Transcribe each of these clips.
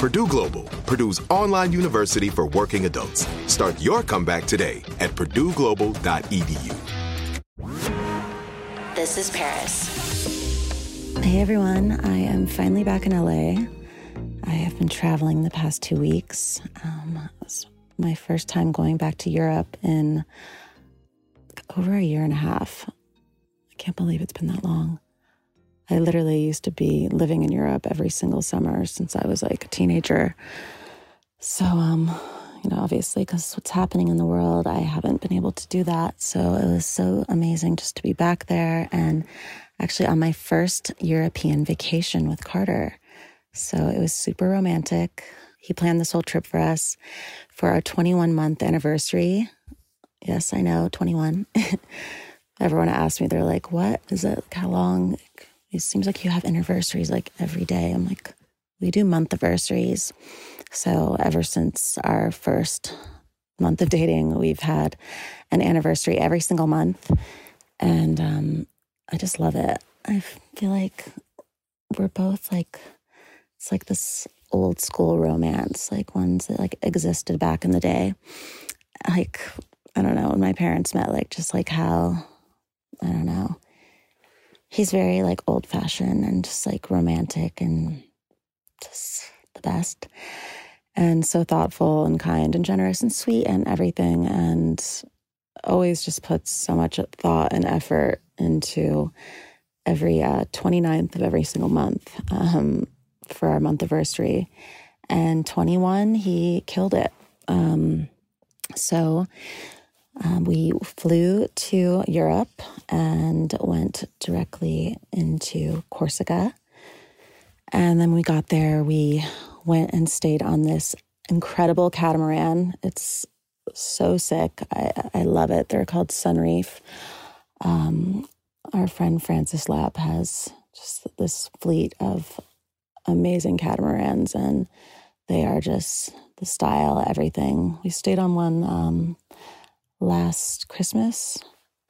Purdue Global, Purdue's online university for working adults. Start your comeback today at purdueglobal.edu. This is Paris. Hey everyone, I am finally back in LA. I have been traveling the past two weeks. Um, it was my first time going back to Europe in over a year and a half. I can't believe it's been that long. I literally used to be living in Europe every single summer since I was like a teenager. So, um, you know, obviously, because what's happening in the world, I haven't been able to do that. So it was so amazing just to be back there and actually on my first European vacation with Carter. So it was super romantic. He planned this whole trip for us for our 21 month anniversary. Yes, I know, 21. Everyone asked me, they're like, what is it? How long? It seems like you have anniversaries like every day. I'm like, we do month anniversaries. So ever since our first month of dating, we've had an anniversary every single month. And um, I just love it. I feel like we're both like, it's like this old school romance, like ones that like existed back in the day. Like, I don't know, when my parents met, like just like how, I don't know, he's very like old fashioned and just like romantic and just the best. And so thoughtful and kind and generous and sweet and everything and always just puts so much thought and effort into every uh, 29th of every single month um, for our month anniversary and 21 he killed it. Um, so um, we flew to Europe and went directly into Corsica. And then we got there, we went and stayed on this incredible catamaran. It's so sick. I, I love it. They're called Sunreef. Um, our friend Francis Lapp has just this fleet of amazing catamarans, and they are just the style, everything. We stayed on one um, last Christmas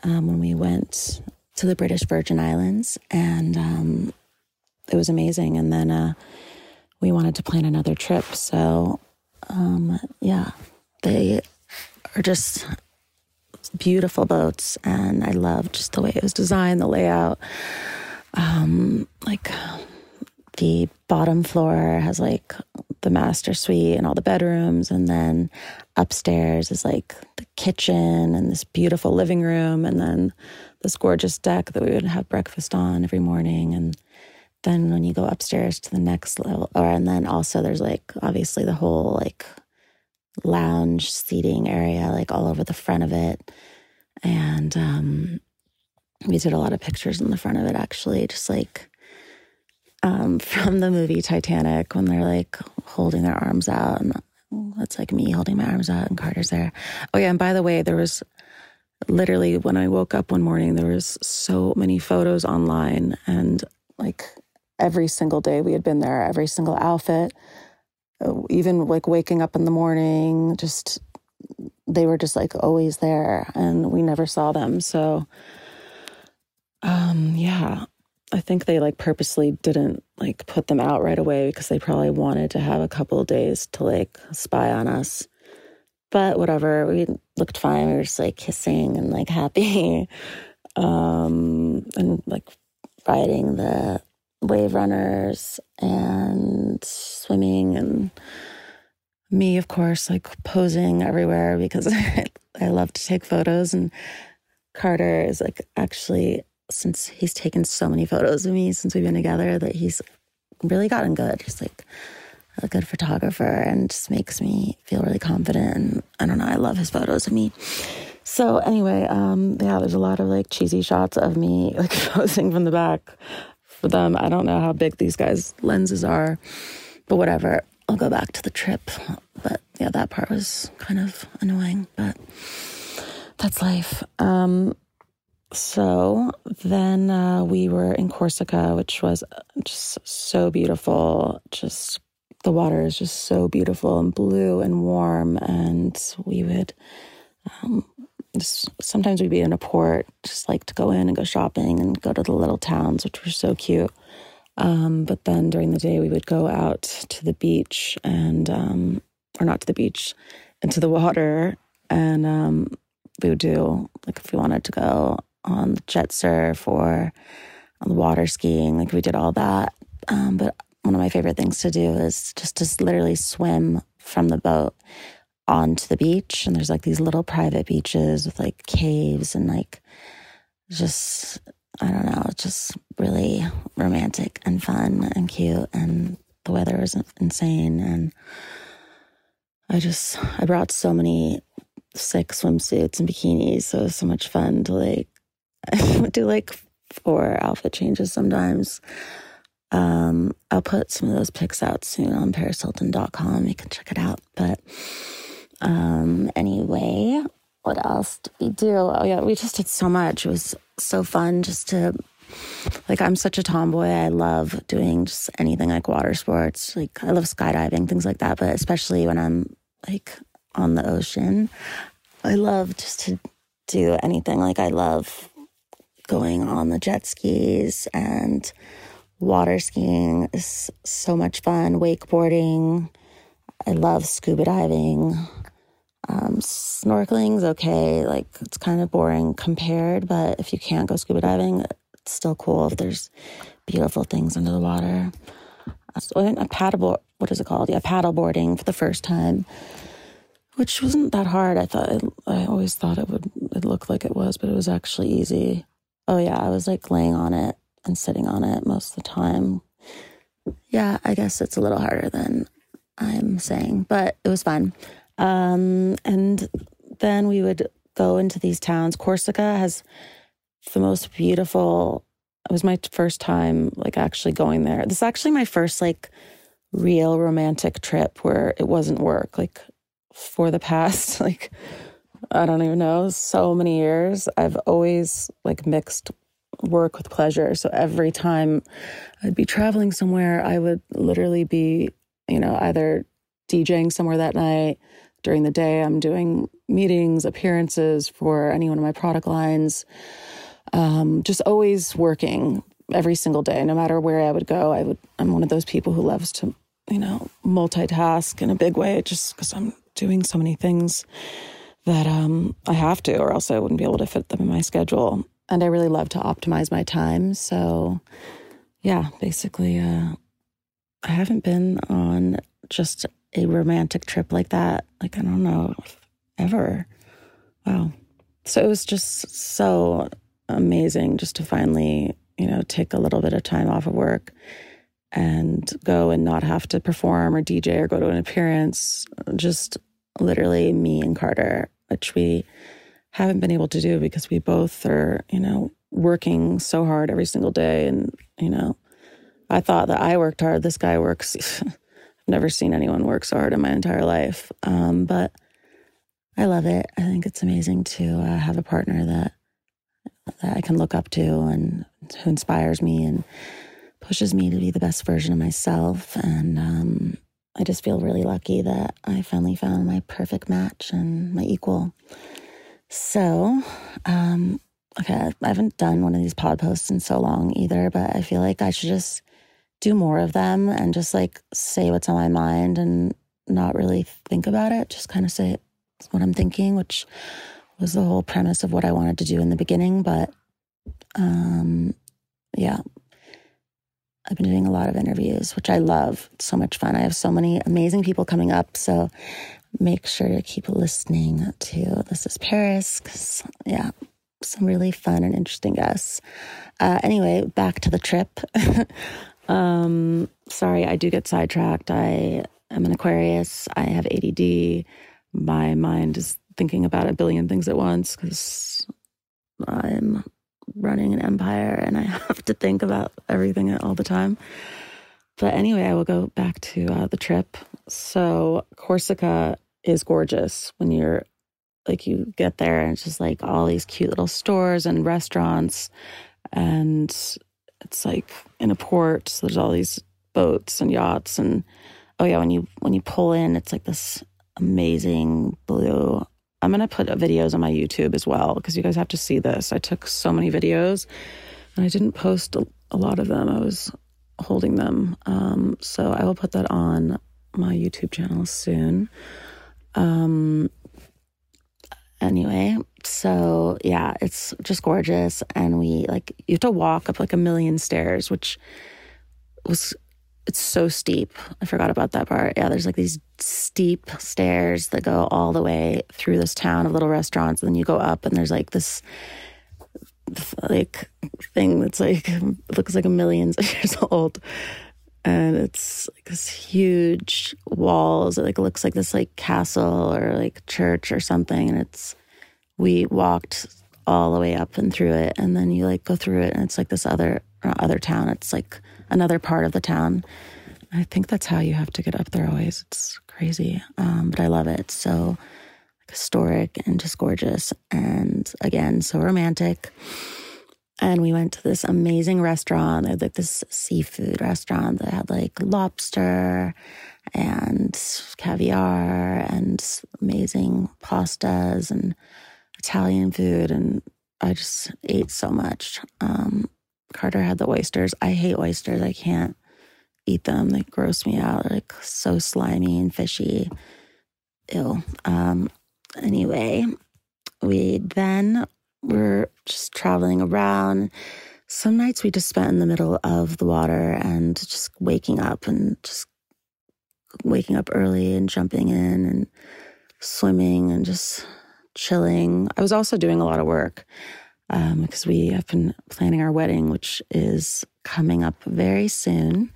um, when we went to the British Virgin Islands, and um, it was amazing. And then uh, we wanted to plan another trip. So, um, yeah, they are just beautiful boats, and I love just the way it was designed, the layout. Um, like the bottom floor has like the master suite and all the bedrooms, and then upstairs is like the kitchen and this beautiful living room, and then this gorgeous deck that we would have breakfast on every morning. And then when you go upstairs to the next level, or and then also there's like obviously the whole like lounge seating area, like all over the front of it. And um, we did a lot of pictures in the front of it, actually, just like um, from the movie Titanic when they're like holding their arms out. And that's like me holding my arms out, and Carter's there. Oh, yeah. And by the way, there was literally when I woke up one morning, there was so many photos online, and like every single day we had been there, every single outfit, uh, even like waking up in the morning, just they were just like always there and we never saw them. So, um, yeah, I think they like purposely didn't like put them out right away because they probably wanted to have a couple days to like spy on us. But whatever, we looked fine. We were just like kissing and like happy. um, and like riding the wave runners and swimming and me of course like posing everywhere because I love to take photos and Carter is like actually since he's taken so many photos of me since we've been together that he's really gotten good. He's like a good photographer and just makes me feel really confident and I don't know, I love his photos of me. So anyway, um yeah, there's a lot of like cheesy shots of me like posing from the back for them. I don't know how big these guys' lenses are, but whatever. I'll go back to the trip. But yeah, that part was kind of annoying, but that's life. Um, so then uh, we were in Corsica, which was just so beautiful. Just the water is just so beautiful and blue and warm. And we would um, just sometimes we'd be in a port, just like to go in and go shopping and go to the little towns, which were so cute. Um, but then during the day, we would go out to the beach and, um, or not to the beach, into the water. And um, we would do, like, if we wanted to go on the jet surf or on the water skiing, like, we did all that. Um, but one of my favorite things to do is just to literally swim from the boat onto the beach. And there's like these little private beaches with like caves and like just I don't know, just really romantic and fun and cute. And the weather was insane. And I just I brought so many sick swimsuits and bikinis. So it was so much fun to like do like four outfit changes sometimes. Um, I'll put some of those pics out soon on parishilton.com. You can check it out. But um, anyway, what else did we do? Oh, yeah, we just did so much. It was so fun just to, like, I'm such a tomboy. I love doing just anything like water sports. Like, I love skydiving, things like that. But especially when I'm like on the ocean, I love just to do anything. Like, I love going on the jet skis and water skiing is so much fun. Wakeboarding. I love scuba diving. Um, snorkeling's okay. Like it's kind of boring compared, but if you can't go scuba diving, it's still cool if there's beautiful things under the water. So I went a paddle. What is it called? Yeah, paddle boarding for the first time, which wasn't that hard. I thought it, I always thought it would. It like it was, but it was actually easy. Oh yeah, I was like laying on it and sitting on it most of the time. Yeah, I guess it's a little harder than I'm saying, but it was fun. Um, and then we would go into these towns. Corsica has the most beautiful. It was my first time, like actually going there. This is actually my first like real romantic trip where it wasn't work. Like for the past, like I don't even know, so many years, I've always like mixed work with pleasure. So every time I'd be traveling somewhere, I would literally be, you know, either DJing somewhere that night during the day, I'm doing meetings, appearances for any one of my product lines. Um, just always working every single day, no matter where I would go. I would. I'm one of those people who loves to, you know, multitask in a big way, just because I'm doing so many things that um, I have to, or else I wouldn't be able to fit them in my schedule. And I really love to optimize my time. So, yeah, basically, uh, I haven't been on just a romantic trip like that. Like, I don't know, ever. Wow. So it was just so amazing just to finally, you know, take a little bit of time off of work and go and not have to perform or DJ or go to an appearance. Just literally me and Carter, which we haven't been able to do because we both are, you know, working so hard every single day. And, you know, I thought that I worked hard. This guy works. I've never seen anyone work so hard in my entire life. Um, but I love it. I think it's amazing to uh, have a partner that that I can look up to and who inspires me and pushes me to be the best version of myself. And um, I just feel really lucky that I finally found my perfect match and my equal. So, um, okay, I haven't done one of these pod posts in so long either, but I feel like I should just do more of them and just like say what's on my mind and not really think about it. Just kind of say what I'm thinking, which was the whole premise of what I wanted to do in the beginning. But um, yeah, I've been doing a lot of interviews, which I love. It's so much fun. I have so many amazing people coming up. So make sure to keep listening to This is Paris because, yeah, some really fun and interesting guests. Uh, anyway, back to the trip. um, sorry, I do get sidetracked. I am an Aquarius. I have ADD. My mind is thinking about a billion things at once because I'm running an empire and I have to think about everything all the time. But anyway, I will go back to uh, the trip. So, Corsica is gorgeous when you're like, you get there and it's just like all these cute little stores and restaurants. And it's like in a port. So, there's all these boats and yachts. And oh, yeah, when you, when you pull in, it's like this amazing blue I'm going to put videos on my YouTube as well because you guys have to see this. I took so many videos and I didn't post a, lot of them. I was holding them. Um, so I will put that on my YouTube channel soon. Um, anyway, so yeah, it's just gorgeous. And we like, you have to walk up like a million stairs, which was it's so steep. I forgot about that part. Yeah, there's like these steep stairs that go all the way through this town of little restaurants. And then you go up and there's like this like thing that's like looks like a millions of years old. And it's like this huge walls. It like looks like this like castle or like church or something. And it's we walked all the way up and through it. And then you like go through it and it's like this other other town. It's like another part of the town. I think that's how you have to get up there always. It's crazy. Um, but I love it. So historic and just gorgeous. And again, so romantic. And we went to this amazing restaurant. They had like this seafood restaurant that had like lobster and caviar and amazing pastas and Italian food. And I just ate so much. Um, Carter had the oysters. I hate oysters. I can't eat them. They gross me out. They're like so slimy and fishy. Ew. Um, anyway, we then were just traveling around. Some nights we just spent in the middle of the water and just waking up and just waking up early and jumping in and swimming and just chilling. I was also doing a lot of work um, because we have been planning our wedding, which is coming up very soon.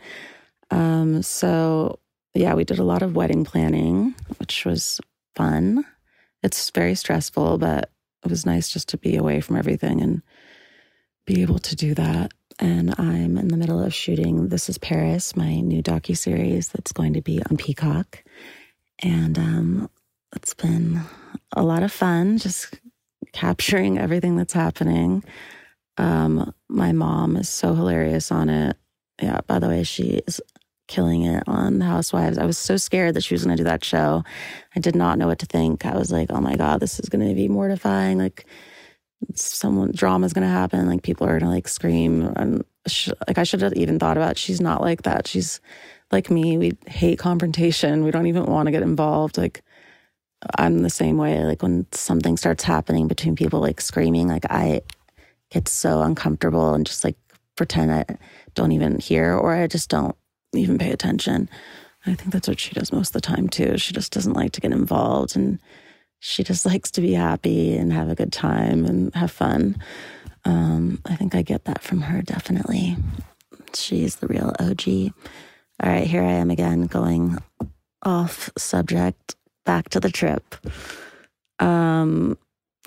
Um, so, yeah, we did a lot of wedding planning, which was fun. It's very stressful, but it was nice just to be away from everything and be able to do that. And I'm in the middle of shooting This is Paris, my new docu series that's going to be on Peacock. And um, it's been a lot of fun just capturing everything that's happening. Um, my mom is so hilarious on it. Yeah, by the way, she is killing it on the Housewives. I was so scared that she was going to do that show. I did not know what to think. I was like, oh my God, this is going to be mortifying. Like, someone drama is going to happen. Like, people are going to like scream. And like, I should have even thought about it. she's not like that. She's like me. We hate confrontation. We don't even want to get involved. Like, I'm the same way. Like when something starts happening between people, like screaming, like I get so uncomfortable and just like pretend I don't even hear or I just don't even pay attention. I think that's what she does most of the time too. She just doesn't like to get involved and she just likes to be happy and have a good time and have fun. Um, I think I get that from her definitely. She's the real OG. All right, here I am again going off subject, back to the trip. Um,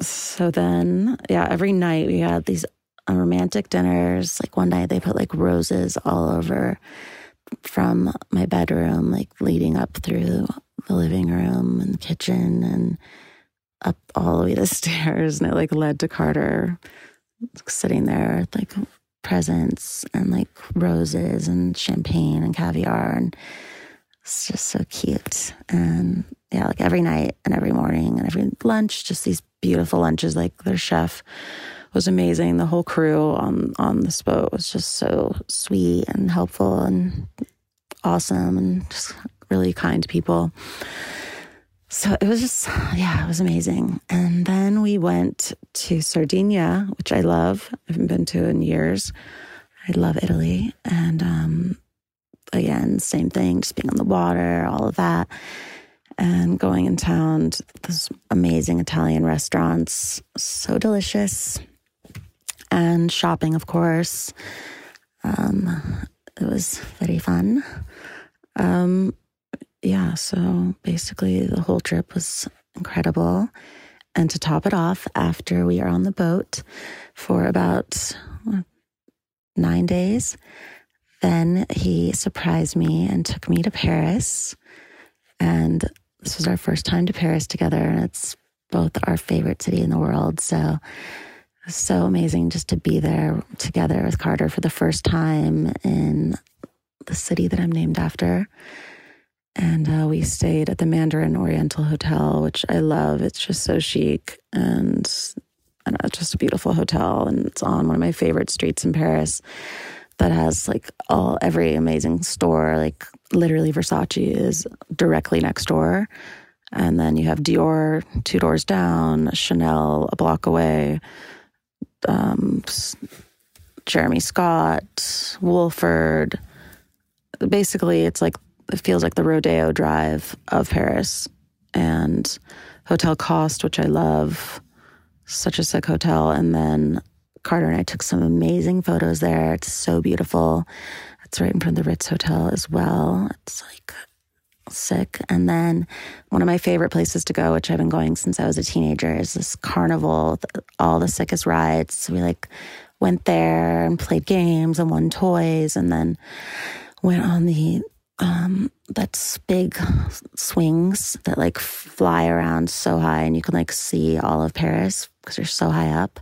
so then, yeah, every night we had these romantic dinners. Like one night they put like roses all over from my bedroom, like leading up through the living room and the kitchen and up all the way to the stairs. And it like led to Carter sitting there with like presents and like roses and champagne and caviar. And it's just so cute. And yeah, like every night and every morning and every lunch, just these beautiful lunches. Like their chef was amazing. The whole crew on on this boat was just so sweet and helpful and awesome and just really kind people. So it was just, yeah, it was amazing. And then we went to Sardinia, which I love. I haven't been to in years. I love Italy. And um, again, same thing, just being on the water, all of that. And going in town to this amazing Italian restaurants, so delicious. And shopping, of course. Um, it was very fun. Um, yeah, so basically the whole trip was incredible. And to top it off, after we are on the boat for about nine days, then he surprised me and took me to Paris. And this was our first time to Paris together. And it's both our favorite city in the world. So it was so amazing just to be there together with Carter for the first time in the city that I'm named after. And uh, we stayed at the Mandarin Oriental Hotel, which I love. It's just so chic and it's just a beautiful hotel. And it's on one of my favorite streets in Paris that has like all every amazing store. Like literally, Versace is directly next door. And then you have Dior two doors down, Chanel a block away, um, Jeremy Scott, Wolford. Basically, it's like it feels like the Rodeo Drive of Paris and Hotel Costes, which I love. Such a sick hotel. And then Carter and I took some amazing photos there. It's so beautiful. It's right in front of the Ritz Hotel as well. It's like sick. And then one of my favorite places to go, which I've been going since I was a teenager, is this carnival, all the sickest rides. So we like went there and played games and won toys and then went on the um, that's big swings that like fly around so high and you can like see all of Paris because you're so high up.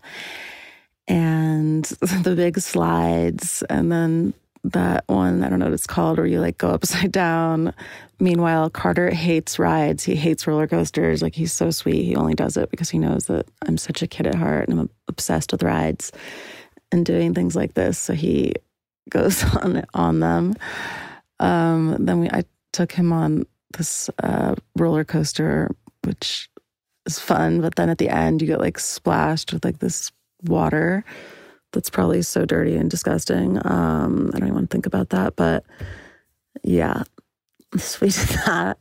And the big slides and then that one, I don't know what it's called, where you like go upside down. Meanwhile, Carter hates rides. He hates roller coasters. Like he's so sweet. He only does it because he knows that I'm such a kid at heart and I'm obsessed with rides and doing things like this. So he goes on on them. Um, then we I took him on this uh, roller coaster, which is fun. But then at the end, you get like splashed with like this water that's probably so dirty and disgusting. Um, I don't even want to think about that. But yeah, so we did that,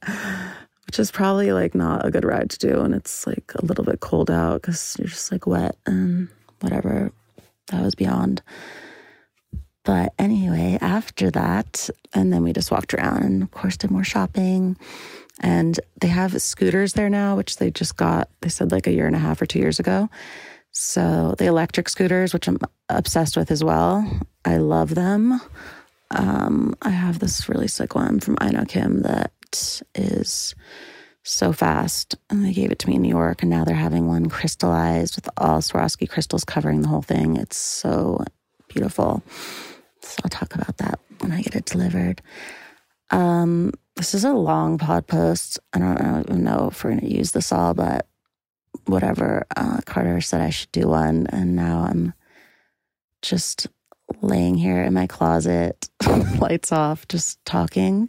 which is probably like not a good ride to do. And it's like a little bit cold out because you're just like wet and whatever. That was beyond. But anyway, after that, and then we just walked around and, of course, did more shopping. And they have scooters there now, which they just got, they said like a year and a half or two years ago. So the electric scooters, which I'm obsessed with as well. I love them. Um, I have this really sick one from Inokim that is so fast. And they gave it to me in New York, and now they're having one crystallized with all Swarovski crystals covering the whole thing. It's so beautiful. So I'll talk about that when I get it delivered. Um, this is a long pod post. I don't even know if we're going to use this all, but whatever. Uh, Carter said I should do one. And now I'm just laying here in my closet, lights off, just talking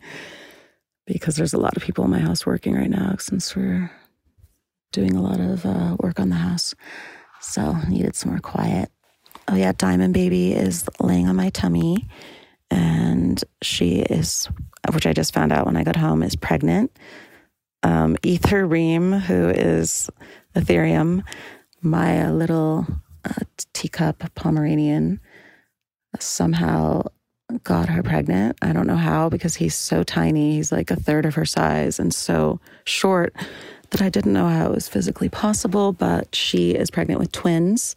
because there's a lot of people in my house working right now since we're doing a lot of uh, work on the house. So needed some more quiet oh yeah, Diamond Baby is laying on my tummy and she is, which I just found out when I got home, is pregnant. Um, Ether Reem, who is Ethereum, my little a teacup Pomeranian, somehow got her pregnant. I don't know how because he's so tiny. He's like a third of her size and so short that I didn't know how it was physically possible. But she is pregnant with twins.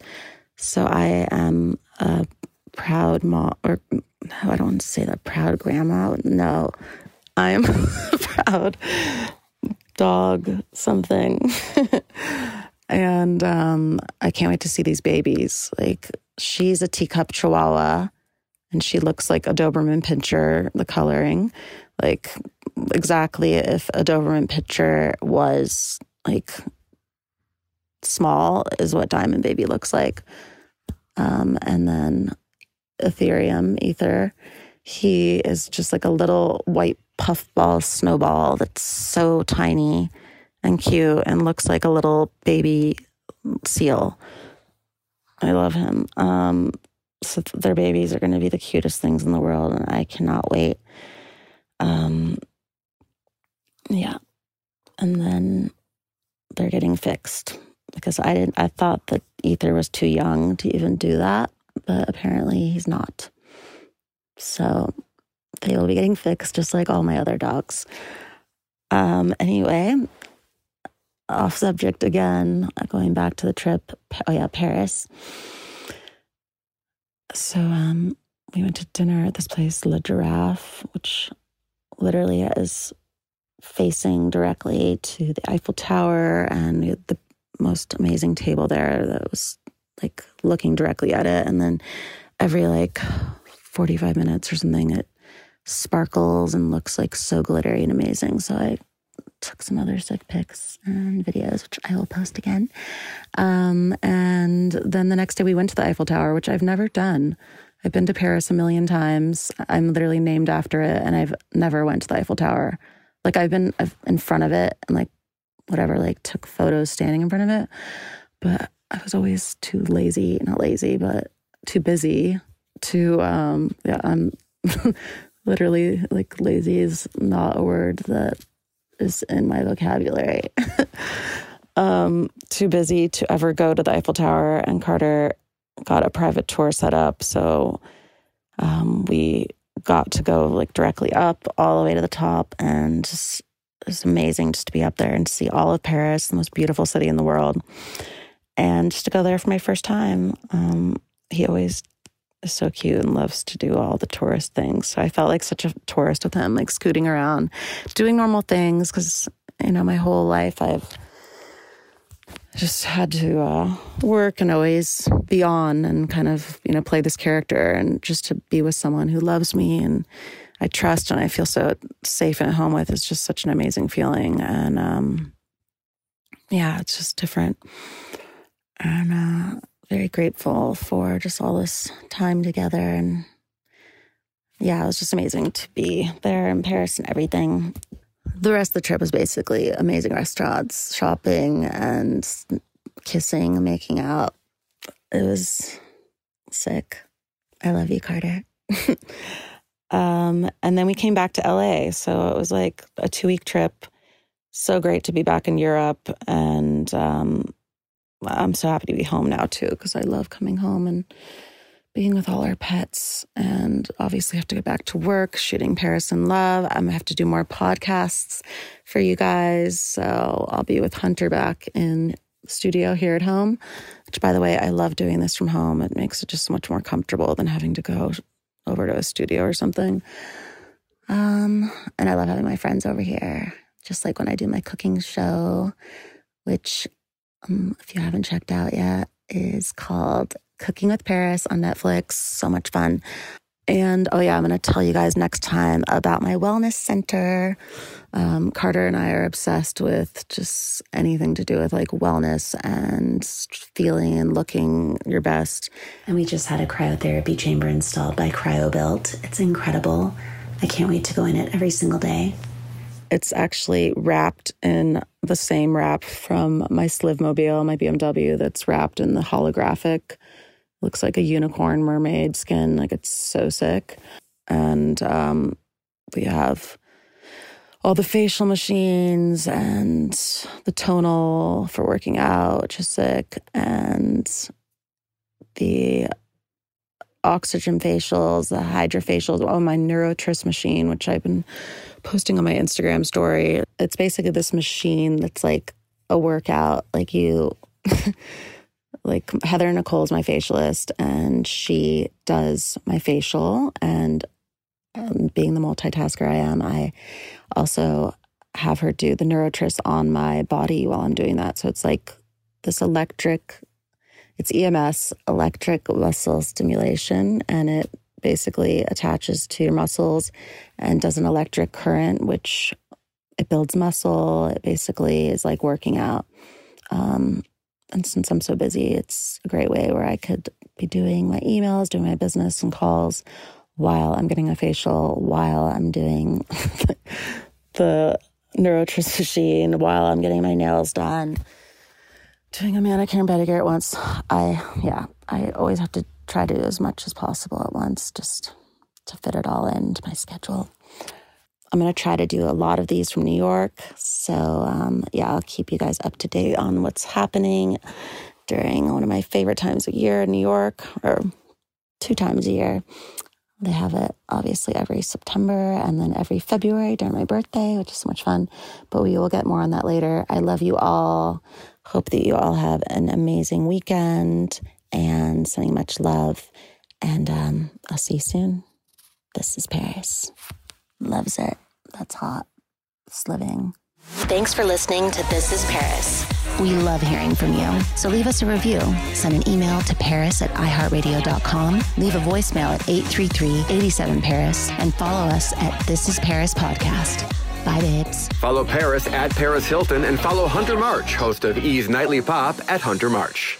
So I am a proud mom, or no, I don't want to say that proud grandma. No, I am proud dog something. and um, I can't wait to see these babies. Like, she's a teacup chihuahua and she looks like a Doberman Pinscher, the coloring, like exactly if a Doberman Pinscher was like small is what Diamond Baby looks like. Um, and then Ethereum Ether, he is just like a little white puffball snowball that's so tiny and cute and looks like a little baby seal. I love him. Um, so their babies are going to be the cutest things in the world, and I cannot wait. Um, yeah, and then they're getting fixed because I didn't. I thought that Ether was too young to even do that, but apparently he's not. So they will be getting fixed, just like all my other dogs. Um, anyway, off subject again, going back to the trip. Oh yeah, Paris. So um, we went to dinner at this place, La Girafe, which literally is facing directly to the Eiffel Tower and the most amazing table there that was like looking directly at it. And then every like 45 minutes or something, it sparkles and looks like so glittery and amazing. So I took some other sick pics and videos, which I will post again. Um, and then the next day we went to the Eiffel Tower, which I've never done. I've been to Paris a million times. I'm literally named after it, and I've never went to the Eiffel Tower. Like I've been in front of it and like whatever, like took photos standing in front of it, but I was always too lazy, not lazy, but too busy to um yeah, I'm literally like lazy is not a word that is in my vocabulary. um, too busy to ever go to the Eiffel Tower, and Carter got a private tour set up. So um, we got to go like directly up all the way to the top, and just it's amazing just to be up there and see all of Paris, the most beautiful city in the world, and just to go there for my first time. Um, he always is so cute and loves to do all the tourist things. So I felt like such a tourist with him, like scooting around, doing normal things. Because, you know, my whole life I've just had to uh, work and always be on and kind of, you know, play this character and just to be with someone who loves me and I trust and I feel so safe and at home with is just such an amazing feeling. And um, yeah, it's just different. And uh, very grateful for just all this time together. And yeah, it was just amazing to be there in Paris and everything. The rest of the trip was basically amazing restaurants, shopping, and kissing making out. It was sick. I love you, Carter. um, and then we came back to LA. So it was like a two week trip. So great to be back in Europe. And um, I'm so happy to be home now too because I love coming home and being with all our pets. And obviously, have to get back to work, shooting Paris in Love. I'm gonna have to do more podcasts for you guys. So I'll be with Hunter back in the studio here at home. Which, by the way, I love doing this from home. It makes it just much more comfortable than having to go over to a studio or something. Um, and I love having my friends over here, just like when I do my cooking show, which um, if you haven't checked out yet, is called Cooking with Paris on Netflix. So much fun. And oh, yeah, I'm going to tell you guys next time about my wellness center. Um, Carter and I are obsessed with just anything to do with like wellness and feeling and looking your best. And we just had a cryotherapy chamber installed by CryoBuilt. It's incredible. I can't wait to go in it every single day. It's actually wrapped in the same wrap from my Slivmobile, my BMW, that's wrapped in the holographic. Looks like a unicorn mermaid skin. Like it's so sick. And um, we have all the facial machines and the tonal for working out, which is sick. And the oxygen facials, the hydrofacials, oh, my NeuroTris machine, which I've been posting on my Instagram story. It's basically this machine that's like a workout. Like you, like Heather Nicole is my facialist, and she does my facial. And um, being the multitasker I am, I also have her do the NeuroTris on my body while I'm doing that. So it's like this electric it's EMS, electric muscle stimulation, and it basically attaches to your muscles and does an electric current, which it builds muscle. It basically is like working out. Um, and since I'm so busy, it's a great way where I could be doing my emails, doing my business and calls while I'm getting a facial, while I'm doing the NeuroTris machine, while I'm getting my nails done doing a manicure and pedicure at once. I, yeah, I always have to try to do as much as possible at once just to fit it all into my schedule. I'm going to try to do a lot of these from New York. So, um, yeah, I'll keep you guys up to date on what's happening during one of my favorite times of year in New York, or two times a year. They have it obviously every September and then every February during my birthday, which is so much fun. But we will get more on that later. I love you all. Hope that you all have an amazing weekend and sending much love. And um, I'll see you soon. This is Paris. Loves it. That's hot. It's living. Thanks for listening to This is Paris. We love hearing from you. So leave us a review. Send an email to paris at iheartradio.com. Leave a voicemail at 833-87-PARIS. And follow us at This is Paris Podcast. Bye, babes. Follow Paris at Paris Hilton and follow Hunter March, host of E's Nightly Pop at Hunter March.